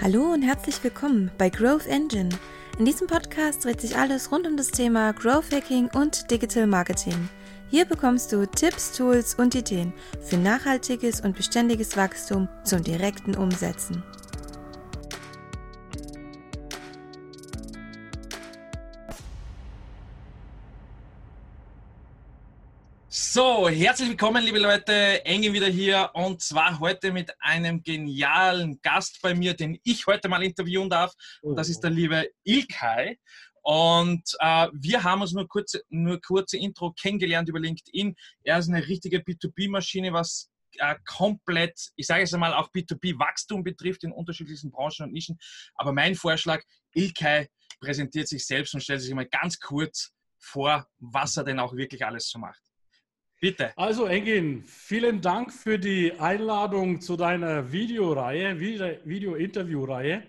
Hallo und herzlich willkommen bei Growth Engine. In diesem Podcast dreht sich alles rund um das Thema Growth Hacking und Digital Marketing. Hier bekommst du Tipps, Tools und Ideen für nachhaltiges und beständiges Wachstum zum direkten Umsetzen. So, herzlich willkommen, liebe Leute. Engin wieder hier und zwar heute mit einem genialen Gast bei mir, den ich heute mal interviewen darf. Und das ist der liebe Ilkay. Und äh, wir haben uns nur kurze, nur kurze Intro kennengelernt über LinkedIn. Er ist eine richtige B2B-Maschine, was äh, komplett, ich sage es einmal, auch B2B-Wachstum betrifft in unterschiedlichsten Branchen und Nischen. Aber mein Vorschlag, Ilkay präsentiert sich selbst und stellt sich mal ganz kurz vor, was er denn auch wirklich alles so macht. Bitte. Also Engin, vielen Dank für die Einladung zu deiner Videoreihe, Video-Interview-Reihe.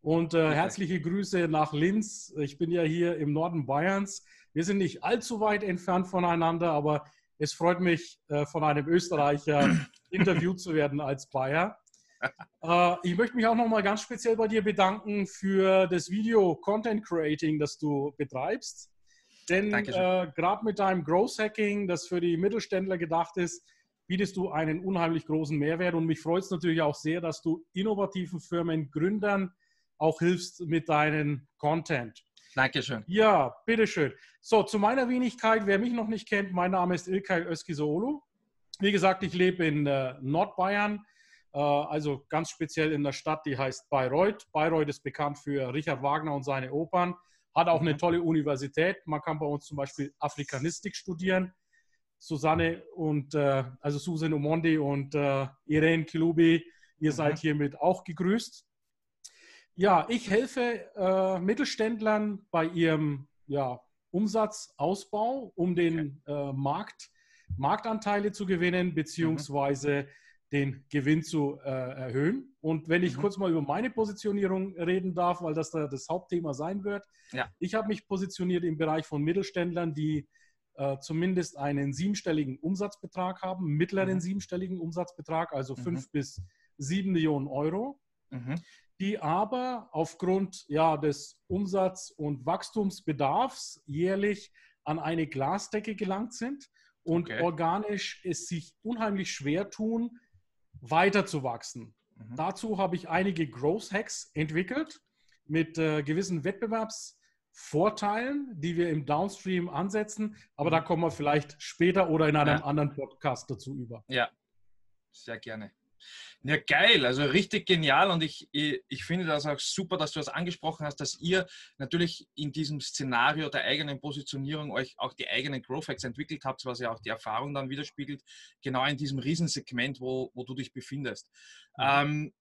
Und äh, herzliche Grüße nach Linz. Ich bin ja hier im Norden Bayerns. Wir sind nicht allzu weit entfernt voneinander, aber es freut mich, äh, von einem Österreicher interviewt zu werden als Bayer. Äh, ich möchte mich auch nochmal ganz speziell bei dir bedanken für das Video-Content-Creating, das du betreibst. Denn äh, gerade mit deinem Growth Hacking, das für die Mittelständler gedacht ist, bietest du einen unheimlich großen Mehrwert. Und mich freut es natürlich auch sehr, dass du innovativen Firmen, Gründern auch hilfst mit deinem Content. Dankeschön. Ja, bitteschön. So, zu meiner Wenigkeit, wer mich noch nicht kennt, mein Name ist Ilkay Özkisoğlu. Wie gesagt, ich lebe in äh, Nordbayern, äh, also ganz speziell in der Stadt, die heißt Bayreuth. Bayreuth ist bekannt für Richard Wagner und seine Opern. Hat auch eine mhm. tolle Universität. Man kann bei uns zum Beispiel Afrikanistik studieren. Susanne und äh, also Susan Omondi und äh, Irene Kilubi, ihr mhm. seid hiermit auch gegrüßt. Ja, ich helfe äh, Mittelständlern bei ihrem ja, Umsatzausbau, um den äh, Markt, Marktanteile zu gewinnen, beziehungsweise mhm den Gewinn zu äh, erhöhen. Und wenn ich mhm. kurz mal über meine Positionierung reden darf, weil das da das Hauptthema sein wird. Ja. Ich habe mich positioniert im Bereich von Mittelständlern, die äh, zumindest einen siebenstelligen Umsatzbetrag haben, mittleren mhm. siebenstelligen Umsatzbetrag, also mhm. fünf bis sieben Millionen Euro, mhm. die aber aufgrund ja, des Umsatz- und Wachstumsbedarfs jährlich an eine Glasdecke gelangt sind und okay. organisch es sich unheimlich schwer tun, weiter zu wachsen. Mhm. Dazu habe ich einige Growth Hacks entwickelt mit äh, gewissen Wettbewerbsvorteilen, die wir im Downstream ansetzen. Aber mhm. da kommen wir vielleicht später oder in einem ja. anderen Podcast dazu über. Ja, sehr gerne. Ja, geil, also richtig genial und ich, ich, ich, finde das auch super, dass du das angesprochen hast, dass ihr natürlich in diesem Szenario der eigenen Positionierung euch auch die eigenen Growth Hacks entwickelt habt, was ja auch die Erfahrung dann widerspiegelt, genau in diesem Riesensegment, wo, wo du dich befindest. Mhm. Ähm,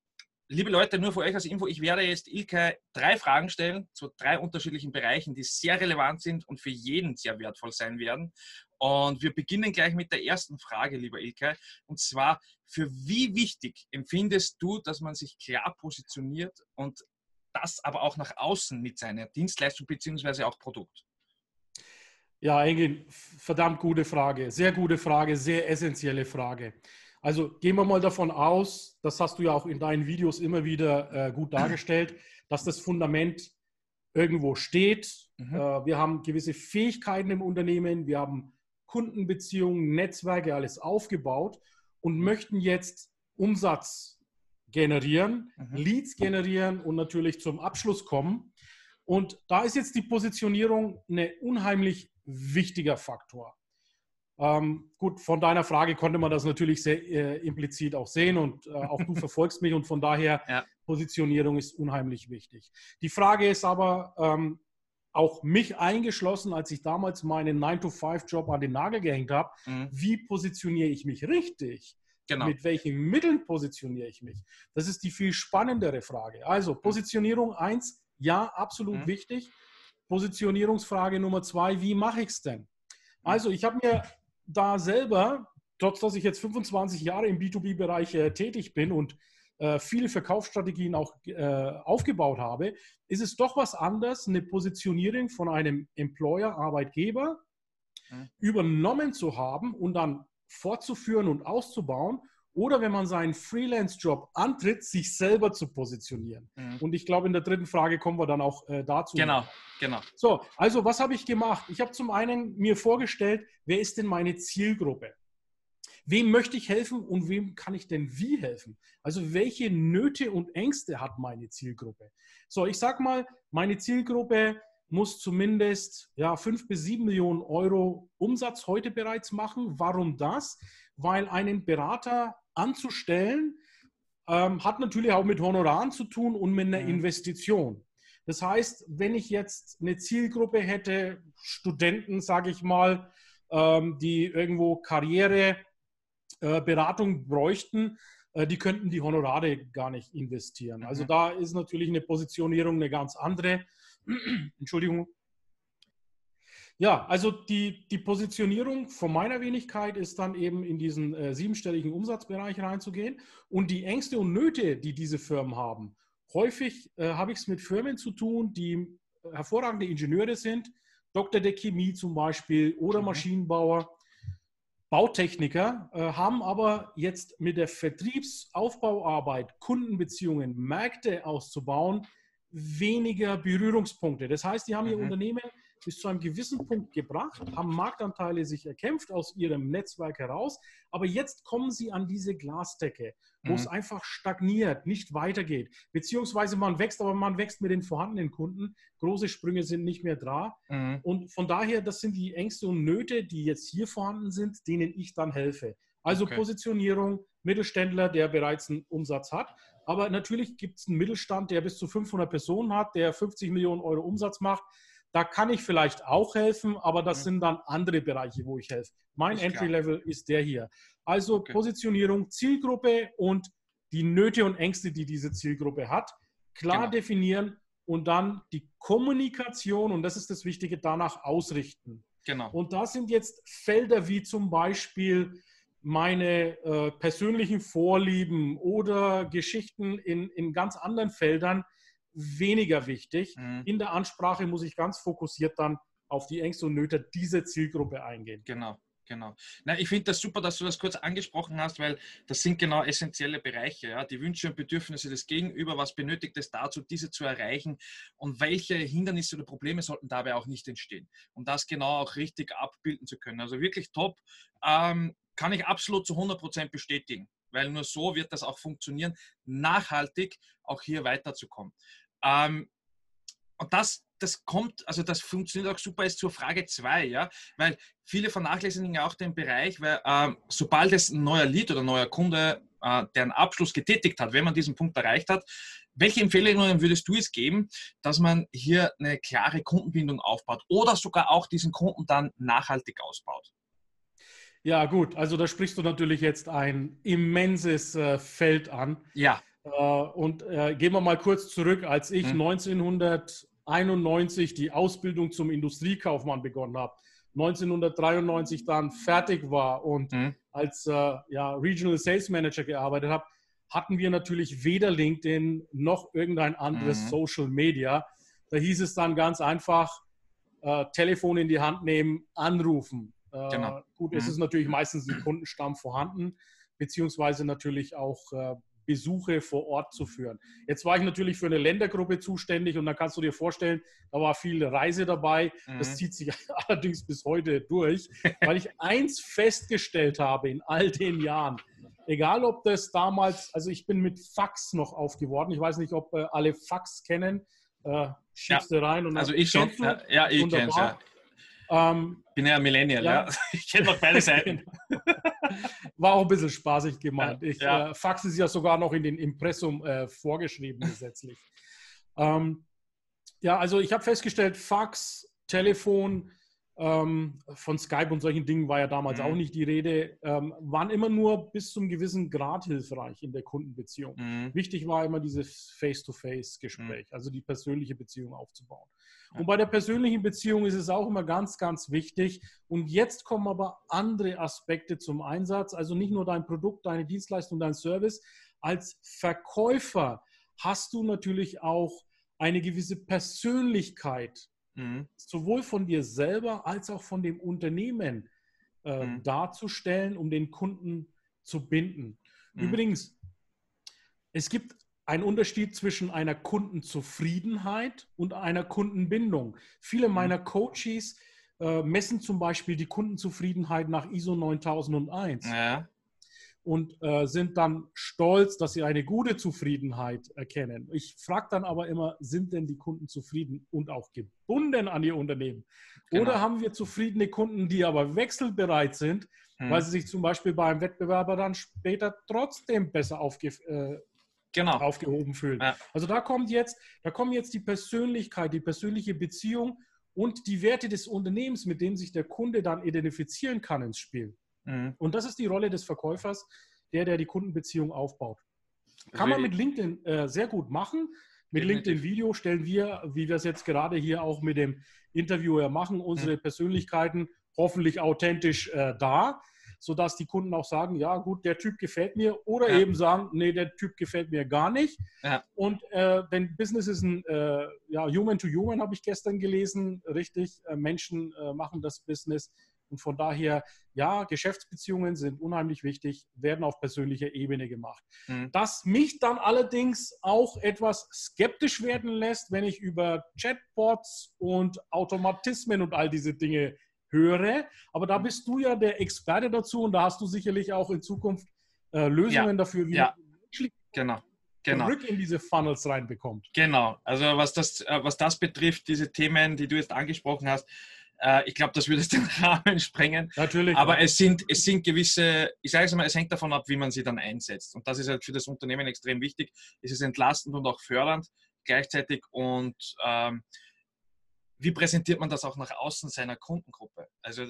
liebe Leute, nur für euch als Info, ich werde jetzt Ilke drei Fragen stellen zu drei unterschiedlichen Bereichen, die sehr relevant sind und für jeden sehr wertvoll sein werden. Und wir beginnen gleich mit der ersten Frage, lieber Ilke. Und zwar, für wie wichtig empfindest du, dass man sich klar positioniert und das aber auch nach außen mit seiner Dienstleistung bzw. auch Produkt? Ja, Engin, verdammt gute Frage. Sehr gute Frage, sehr essentielle Frage. Also gehen wir mal davon aus, das hast du ja auch in deinen Videos immer wieder äh, gut dargestellt, dass das Fundament irgendwo steht. Mhm. Äh, wir haben gewisse Fähigkeiten im Unternehmen, wir haben Kundenbeziehungen, Netzwerke, alles aufgebaut und mhm. möchten jetzt Umsatz generieren, mhm. Leads generieren und natürlich zum Abschluss kommen. Und da ist jetzt die Positionierung ein unheimlich wichtiger Faktor. Ähm, gut, von deiner Frage konnte man das natürlich sehr äh, implizit auch sehen und äh, auch du verfolgst mich und von daher ja. Positionierung ist unheimlich wichtig. Die Frage ist aber, ähm, auch mich eingeschlossen, als ich damals meinen 9-to-5-Job an den Nagel gehängt habe, mhm. wie positioniere ich mich richtig? Genau. Mit welchen Mitteln positioniere ich mich? Das ist die viel spannendere Frage. Also mhm. Positionierung 1, ja, absolut mhm. wichtig. Positionierungsfrage Nummer 2, wie mache ich es denn? Mhm. Also ich habe mir da selber, trotz dass ich jetzt 25 Jahre im B2B-Bereich äh, tätig bin und äh, viele Verkaufsstrategien auch äh, aufgebaut habe, ist es doch was anderes, eine Positionierung von einem Employer, Arbeitgeber mhm. übernommen zu haben und dann fortzuführen und auszubauen oder wenn man seinen Freelance-Job antritt, sich selber zu positionieren. Mhm. Und ich glaube, in der dritten Frage kommen wir dann auch äh, dazu. Genau, genau. So, also was habe ich gemacht? Ich habe zum einen mir vorgestellt, wer ist denn meine Zielgruppe? Wem möchte ich helfen und wem kann ich denn wie helfen? Also welche Nöte und Ängste hat meine Zielgruppe? So, ich sage mal, meine Zielgruppe muss zumindest ja, fünf bis sieben Millionen Euro Umsatz heute bereits machen. Warum das? Weil einen Berater anzustellen, ähm, hat natürlich auch mit Honoraren zu tun und mit einer mhm. Investition. Das heißt, wenn ich jetzt eine Zielgruppe hätte, Studenten, sage ich mal, ähm, die irgendwo Karriereberatung äh, bräuchten, äh, die könnten die Honorare gar nicht investieren. Also mhm. da ist natürlich eine Positionierung eine ganz andere. Entschuldigung. Ja, also die, die Positionierung von meiner Wenigkeit ist dann eben in diesen äh, siebenstelligen Umsatzbereich reinzugehen. Und die Ängste und Nöte, die diese Firmen haben, häufig äh, habe ich es mit Firmen zu tun, die hervorragende Ingenieure sind, Doktor der Chemie zum Beispiel oder mhm. Maschinenbauer, Bautechniker, äh, haben aber jetzt mit der Vertriebsaufbauarbeit, Kundenbeziehungen, Märkte auszubauen, weniger Berührungspunkte. Das heißt, die haben mhm. ihr Unternehmen bis zu einem gewissen Punkt gebracht, haben Marktanteile sich erkämpft aus ihrem Netzwerk heraus, aber jetzt kommen sie an diese Glasdecke, wo mhm. es einfach stagniert, nicht weitergeht, beziehungsweise man wächst, aber man wächst mit den vorhandenen Kunden, große Sprünge sind nicht mehr da mhm. und von daher, das sind die Ängste und Nöte, die jetzt hier vorhanden sind, denen ich dann helfe. Also okay. Positionierung, Mittelständler, der bereits einen Umsatz hat. Aber natürlich gibt es einen Mittelstand, der bis zu 500 Personen hat, der 50 Millionen Euro Umsatz macht. Da kann ich vielleicht auch helfen, aber das mhm. sind dann andere Bereiche, wo ich helfe. Mein Entry-Level ist der hier. Also okay. Positionierung, Zielgruppe und die Nöte und Ängste, die diese Zielgruppe hat, klar genau. definieren und dann die Kommunikation, und das ist das Wichtige, danach ausrichten. Genau. Und da sind jetzt Felder wie zum Beispiel meine äh, persönlichen Vorlieben oder Geschichten in, in ganz anderen Feldern weniger wichtig. Mhm. In der Ansprache muss ich ganz fokussiert dann auf die Ängste und Nöte dieser Zielgruppe eingehen. Genau. Genau. Na, ich finde das super, dass du das kurz angesprochen hast, weil das sind genau essentielle Bereiche. Ja? Die Wünsche und Bedürfnisse des Gegenüber, was benötigt es dazu, diese zu erreichen und welche Hindernisse oder Probleme sollten dabei auch nicht entstehen. Um das genau auch richtig abbilden zu können. Also wirklich top. Ähm, kann ich absolut zu 100% bestätigen, weil nur so wird das auch funktionieren, nachhaltig auch hier weiterzukommen. Ähm, und das, das kommt, also das funktioniert auch super ist zur Frage 2, ja, weil viele vernachlässigen ja auch den Bereich, weil ähm, sobald es ein neuer Lead oder ein neuer Kunde äh, deren Abschluss getätigt hat, wenn man diesen Punkt erreicht hat, welche Empfehlungen würdest du es geben, dass man hier eine klare Kundenbindung aufbaut oder sogar auch diesen Kunden dann nachhaltig ausbaut? Ja, gut. Also da sprichst du natürlich jetzt ein immenses äh, Feld an. Ja. Äh, und äh, gehen wir mal kurz zurück, als ich hm. 1991 die Ausbildung zum Industriekaufmann begonnen habe, 1993 dann fertig war und hm. als äh, ja, Regional Sales Manager gearbeitet habe, hatten wir natürlich weder LinkedIn noch irgendein anderes mhm. Social Media. Da hieß es dann ganz einfach, äh, Telefon in die Hand nehmen, anrufen. Genau. Äh, gut, mhm. es ist natürlich meistens ein Kundenstamm vorhanden, beziehungsweise natürlich auch Besuche vor Ort zu führen. Jetzt war ich natürlich für eine Ländergruppe zuständig und da kannst du dir vorstellen, da war viel Reise dabei. Mhm. Das zieht sich allerdings bis heute durch, weil ich eins festgestellt habe in all den Jahren. Egal, ob das damals, also ich bin mit Fax noch aufgeworden. Ich weiß nicht, ob äh, alle Fax kennen. Äh, schiebst ja. du rein und also ich schon. Ja, ja, ich kenne es. Ja. Ähm, Bin ja Millennial, ja. ja. Ich kenne noch beide Seiten. War auch ein bisschen spaßig gemeint. Ich, ja. Äh, Fax ist ja sogar noch in den Impressum äh, vorgeschrieben gesetzlich. ähm, ja, also ich habe festgestellt, Fax, Telefon, ähm, von Skype und solchen Dingen war ja damals mhm. auch nicht die Rede, ähm, waren immer nur bis zum gewissen Grad hilfreich in der Kundenbeziehung. Mhm. Wichtig war immer dieses Face-to-Face-Gespräch, mhm. also die persönliche Beziehung aufzubauen. Und bei der persönlichen Beziehung ist es auch immer ganz, ganz wichtig. Und jetzt kommen aber andere Aspekte zum Einsatz. Also nicht nur dein Produkt, deine Dienstleistung, dein Service. Als Verkäufer hast du natürlich auch eine gewisse Persönlichkeit, mhm. sowohl von dir selber als auch von dem Unternehmen äh, mhm. darzustellen, um den Kunden zu binden. Mhm. Übrigens, es gibt einen Unterschied zwischen einer Kundenzufriedenheit und einer Kundenbindung. Viele mhm. meiner Coaches äh, messen zum Beispiel die Kundenzufriedenheit nach ISO 9001. Ja und äh, sind dann stolz, dass sie eine gute Zufriedenheit erkennen. Ich frage dann aber immer, sind denn die Kunden zufrieden und auch gebunden an ihr Unternehmen? Genau. Oder haben wir zufriedene Kunden, die aber wechselbereit sind, hm. weil sie sich zum Beispiel beim Wettbewerber dann später trotzdem besser aufge äh, genau. aufgehoben fühlen? Ja. Also da kommt jetzt, da kommen jetzt die Persönlichkeit, die persönliche Beziehung und die Werte des Unternehmens, mit denen sich der Kunde dann identifizieren kann ins Spiel. Mhm. Und das ist die Rolle des Verkäufers, der, der die Kundenbeziehung aufbaut. Kann man mit LinkedIn äh, sehr gut machen. Mit LinkedIn Video stellen wir, wie wir es jetzt gerade hier auch mit dem Interviewer machen, unsere mhm. Persönlichkeiten hoffentlich authentisch äh, dar, sodass die Kunden auch sagen, ja gut, der Typ gefällt mir oder ja. eben sagen, nee, der Typ gefällt mir gar nicht. Ja. Und äh, denn Business ist ein, äh, ja, Human to Human habe ich gestern gelesen, richtig, äh, Menschen äh, machen das Business und von daher, ja, Geschäftsbeziehungen sind unheimlich wichtig, werden auf persönlicher Ebene gemacht. Mhm. Das mich dann allerdings auch etwas skeptisch werden lässt, wenn ich über Chatbots und Automatismen und all diese Dinge höre. Aber da bist du ja der Experte dazu und da hast du sicherlich auch in Zukunft äh, Lösungen ja. dafür, wie ja. genau. Genau. zurück in diese Funnels reinbekommt. Genau, also was das, äh, was das betrifft, diese Themen, die du jetzt angesprochen hast, äh, ich glaube, das würde den Rahmen sprengen. Natürlich. Aber ja. es, sind, es sind gewisse, ich sage es mal, es hängt davon ab, wie man sie dann einsetzt. Und das ist halt für das Unternehmen extrem wichtig. Es ist entlastend und auch fördernd gleichzeitig. Und ähm, wie präsentiert man das auch nach außen seiner Kundengruppe? Also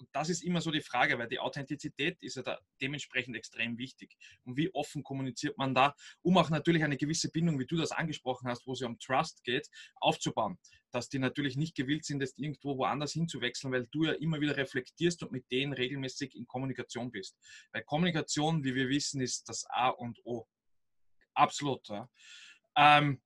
und das ist immer so die Frage, weil die Authentizität ist ja da dementsprechend extrem wichtig. Und wie offen kommuniziert man da, um auch natürlich eine gewisse Bindung, wie du das angesprochen hast, wo es ja um Trust geht, aufzubauen. Dass die natürlich nicht gewillt sind, jetzt irgendwo woanders hinzuwechseln, weil du ja immer wieder reflektierst und mit denen regelmäßig in Kommunikation bist. Weil Kommunikation, wie wir wissen, ist das A und O. Absolut. Ja. Ähm,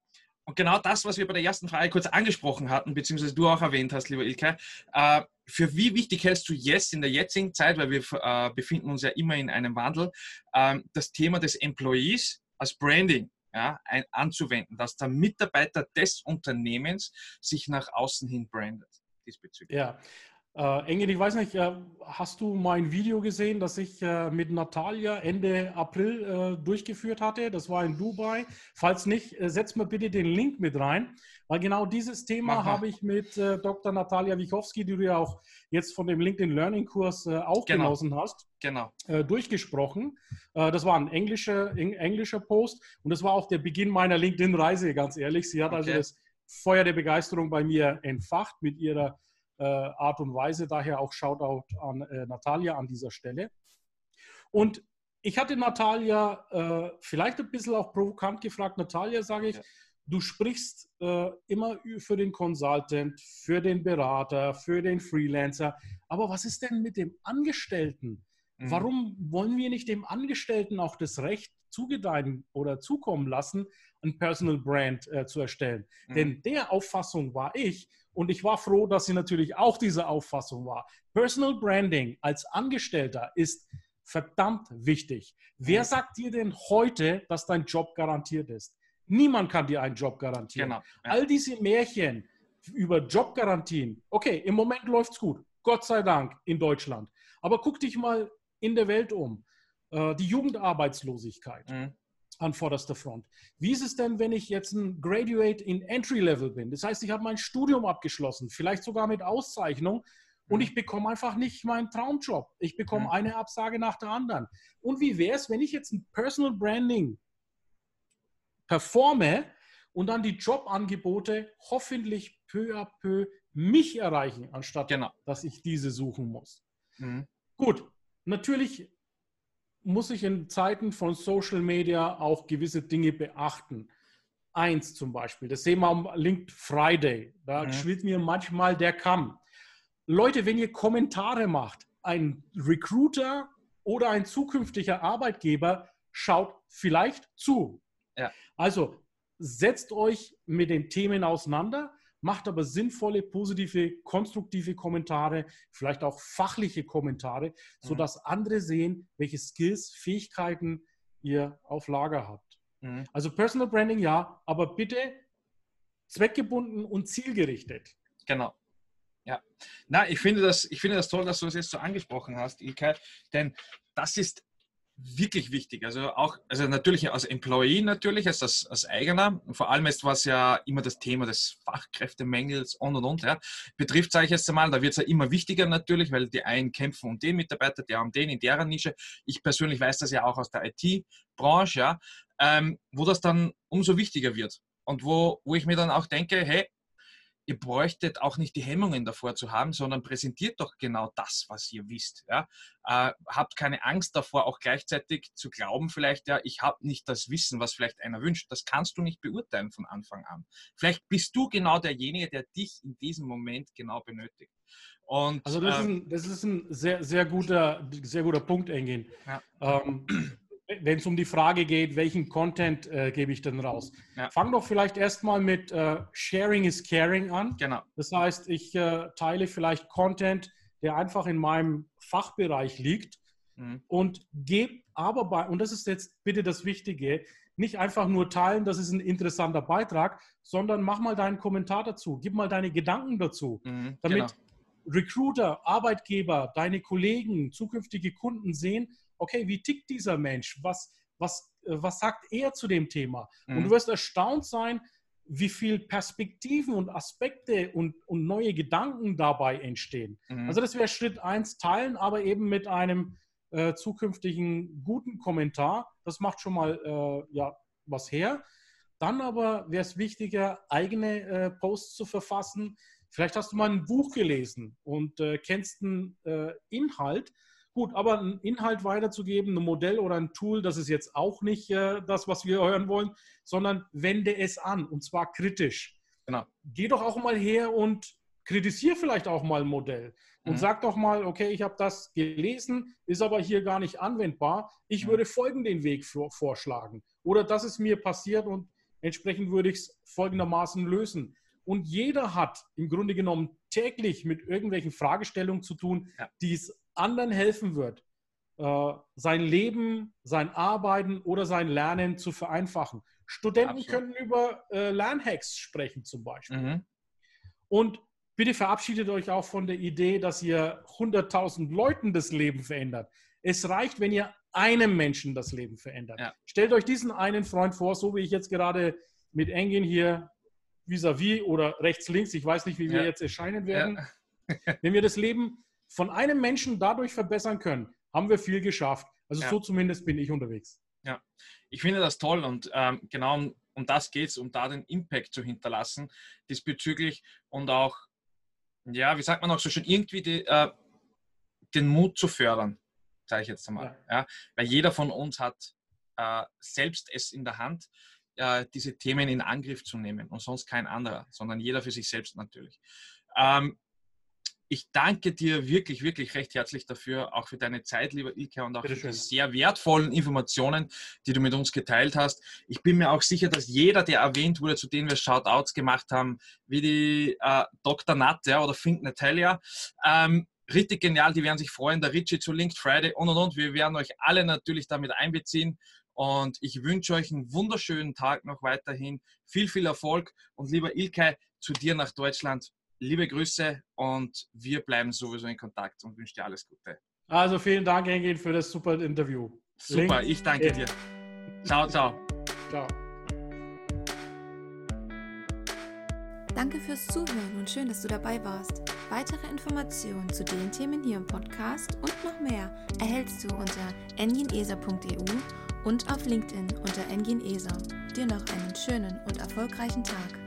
und genau das, was wir bei der ersten Frage kurz angesprochen hatten, beziehungsweise du auch erwähnt hast, lieber Ilke, äh, für wie wichtig hältst du jetzt in der jetzigen Zeit, weil wir äh, befinden uns ja immer in einem Wandel, äh, das Thema des Employees als Branding ja, ein, anzuwenden, dass der Mitarbeiter des Unternehmens sich nach außen hin brandet diesbezüglich? Ja, äh, Engel, ich weiß nicht, äh, hast du mein Video gesehen, das ich äh, mit Natalia Ende April äh, durchgeführt hatte? Das war in Dubai. Falls nicht, äh, setz mal bitte den Link mit rein, weil genau dieses Thema habe ich mit äh, Dr. Natalia Wichowski, die du ja auch jetzt von dem LinkedIn Learning Kurs auch genau. genossen hast, genau. durchgesprochen. das war ein englischer, englischer Post und das war auch der Beginn meiner LinkedIn-Reise, ganz ehrlich. Sie hat also okay. also das Feuer der Begeisterung bei mir entfacht mit ihrer Art und Weise. Daher auch Shoutout an äh, Natalia an dieser Stelle. Und ich hatte Natalia äh, vielleicht ein bisschen auch provokant gefragt. Natalia, sage ich, ja. du sprichst äh, immer für den Consultant, für den Berater, für den Freelancer. Aber was ist denn mit dem Angestellten? Mhm. Warum wollen wir nicht dem Angestellten auch das Recht zugedeihen oder zukommen lassen, ein Personal Brand äh, zu erstellen? Mhm. Denn der Auffassung war ich, und ich war froh, dass sie natürlich auch diese Auffassung war. Personal Branding als Angestellter ist verdammt wichtig. Wer mhm. sagt dir denn heute, dass dein Job garantiert ist? Niemand kann dir einen Job garantieren. Genau. Ja. All diese Märchen über Jobgarantien, okay, im Moment läuft es gut. Gott sei Dank in Deutschland. Aber guck dich mal in der Welt um. Äh, die Jugendarbeitslosigkeit. Mhm an vorderster Front. Wie ist es denn, wenn ich jetzt ein Graduate in Entry Level bin? Das heißt, ich habe mein Studium abgeschlossen, vielleicht sogar mit Auszeichnung und mhm. ich bekomme einfach nicht meinen Traumjob. Ich bekomme mhm. eine Absage nach der anderen. Und wie wäre es, wenn ich jetzt ein Personal Branding performe und dann die Jobangebote hoffentlich peu à peu mich erreichen, anstatt genau. dass ich diese suchen muss? Mhm. Gut, natürlich muss ich in Zeiten von Social Media auch gewisse Dinge beachten. Eins zum Beispiel, das sehen wir am Linked Friday. Da mhm. schwillt mir manchmal der Kamm. Leute, wenn ihr Kommentare macht, ein Recruiter oder ein zukünftiger Arbeitgeber schaut vielleicht zu. Ja. Also setzt euch mit den Themen auseinander, macht aber sinnvolle, positive, konstruktive Kommentare, vielleicht auch fachliche Kommentare, sodass mhm. andere sehen, welche Skills, Fähigkeiten ihr auf Lager habt. Mhm. Also Personal Branding ja, aber bitte zweckgebunden und zielgerichtet. Genau. Ja, na, ich finde das, ich finde das toll, dass du es das jetzt so angesprochen hast, Ilkay, denn das ist wirklich wichtig. Also auch, also natürlich als Employee natürlich, als, als, als eigener, vor allem ist was ja immer das Thema des Fachkräftemängels und und und, ja, betrifft, sage ich jetzt einmal, da wird es ja immer wichtiger natürlich, weil die einen kämpfen um den Mitarbeiter, die haben den in deren Nische. Ich persönlich weiß das ja auch aus der IT-Branche, ja, ähm, wo das dann umso wichtiger wird. Und wo, wo ich mir dann auch denke, hey, ihr bräuchtet auch nicht die Hemmungen davor zu haben, sondern präsentiert doch genau das, was ihr wisst. Ja? Äh, habt keine Angst davor, auch gleichzeitig zu glauben, vielleicht, ja, ich habe nicht das Wissen, was vielleicht einer wünscht. Das kannst du nicht beurteilen von Anfang an. Vielleicht bist du genau derjenige, der dich in diesem Moment genau benötigt. Und, also das, ähm, ist ein, das ist ein sehr, sehr, guter, sehr guter Punkt, Engin. Ja. Ähm, wenn es um die Frage geht, welchen Content äh, gebe ich denn raus? Ja. Fang doch vielleicht erstmal mit äh, Sharing is Caring an. Genau. Das heißt, ich äh, teile vielleicht Content, der einfach in meinem Fachbereich liegt mhm. und gebe aber bei, und das ist jetzt bitte das Wichtige, nicht einfach nur teilen, das ist ein interessanter Beitrag, sondern mach mal deinen Kommentar dazu, gib mal deine Gedanken dazu, mhm, damit genau. Recruiter, Arbeitgeber, deine Kollegen, zukünftige Kunden sehen, okay, wie tickt dieser Mensch? Was, was, äh, was sagt er zu dem Thema? Mhm. Und du wirst erstaunt sein, wie viel Perspektiven und Aspekte und, und neue Gedanken dabei entstehen. Mhm. Also das wäre Schritt eins, teilen, aber eben mit einem äh, zukünftigen guten Kommentar. Das macht schon mal äh, ja, was her. Dann aber wäre es wichtiger, eigene äh, Posts zu verfassen. Vielleicht hast du mal ein Buch gelesen und äh, kennst einen äh, Inhalt Gut, aber einen Inhalt weiterzugeben, ein Modell oder ein Tool, das ist jetzt auch nicht äh, das, was wir hören wollen, sondern wende es an und zwar kritisch. Genau. Geh doch auch mal her und kritisiere vielleicht auch mal ein Modell und mhm. sag doch mal, okay, ich habe das gelesen, ist aber hier gar nicht anwendbar. Ich mhm. würde folgenden Weg vorschlagen. Oder das ist mir passiert und entsprechend würde ich es folgendermaßen lösen. Und jeder hat im Grunde genommen täglich mit irgendwelchen Fragestellungen zu tun, ja. die es anderen helfen wird, äh, sein Leben, sein Arbeiten oder sein Lernen zu vereinfachen. Studenten Absolut. können über äh, Lernhacks sprechen zum Beispiel. Mhm. Und bitte verabschiedet euch auch von der Idee, dass ihr 100.000 Leuten das Leben verändert. Es reicht, wenn ihr einem Menschen das Leben verändert. Ja. Stellt euch diesen einen Freund vor, so wie ich jetzt gerade mit Engin hier vis-à-vis -vis oder rechts-links, ich weiß nicht, wie wir ja. jetzt erscheinen werden. Ja. wenn wir das Leben von einem Menschen dadurch verbessern können, haben wir viel geschafft. Also ja. so zumindest bin ich unterwegs. Ja, ich finde das toll und ähm, genau um, um das geht es, um da den Impact zu hinterlassen diesbezüglich und auch, ja, wie sagt man auch so schön, irgendwie die, äh, den Mut zu fördern, sage ich jetzt einmal. Ja. ja. Weil jeder von uns hat äh, selbst es in der Hand, äh, diese Themen in Angriff zu nehmen und sonst kein anderer, sondern jeder für sich selbst natürlich. Ähm, ich danke dir wirklich, wirklich recht herzlich dafür, auch für deine Zeit, lieber Ilke, und auch für die sehr wertvollen Informationen, die du mit uns geteilt hast. Ich bin mir auch sicher, dass jeder, der erwähnt wurde, zu denen wir Shoutouts gemacht haben, wie die äh, Dr. Nat ja, oder Fink Natalia, ähm, richtig genial, die werden sich freuen. Der Richie zu Linked Friday und und und. Wir werden euch alle natürlich damit einbeziehen. Und ich wünsche euch einen wunderschönen Tag noch weiterhin. Viel, viel Erfolg. Und lieber Ilkay, zu dir nach Deutschland liebe Grüße und wir bleiben sowieso in Kontakt und wünsche dir alles Gute. Also vielen Dank, Engin, für das super Interview. Super, Link. ich danke dir. Ciao, ciao. Ciao. Danke fürs Zuhören und schön, dass du dabei warst. Weitere Informationen zu den Themen hier im Podcast und noch mehr erhältst du unter engineser.eu und auf LinkedIn unter engineser. Dir noch einen schönen und erfolgreichen Tag.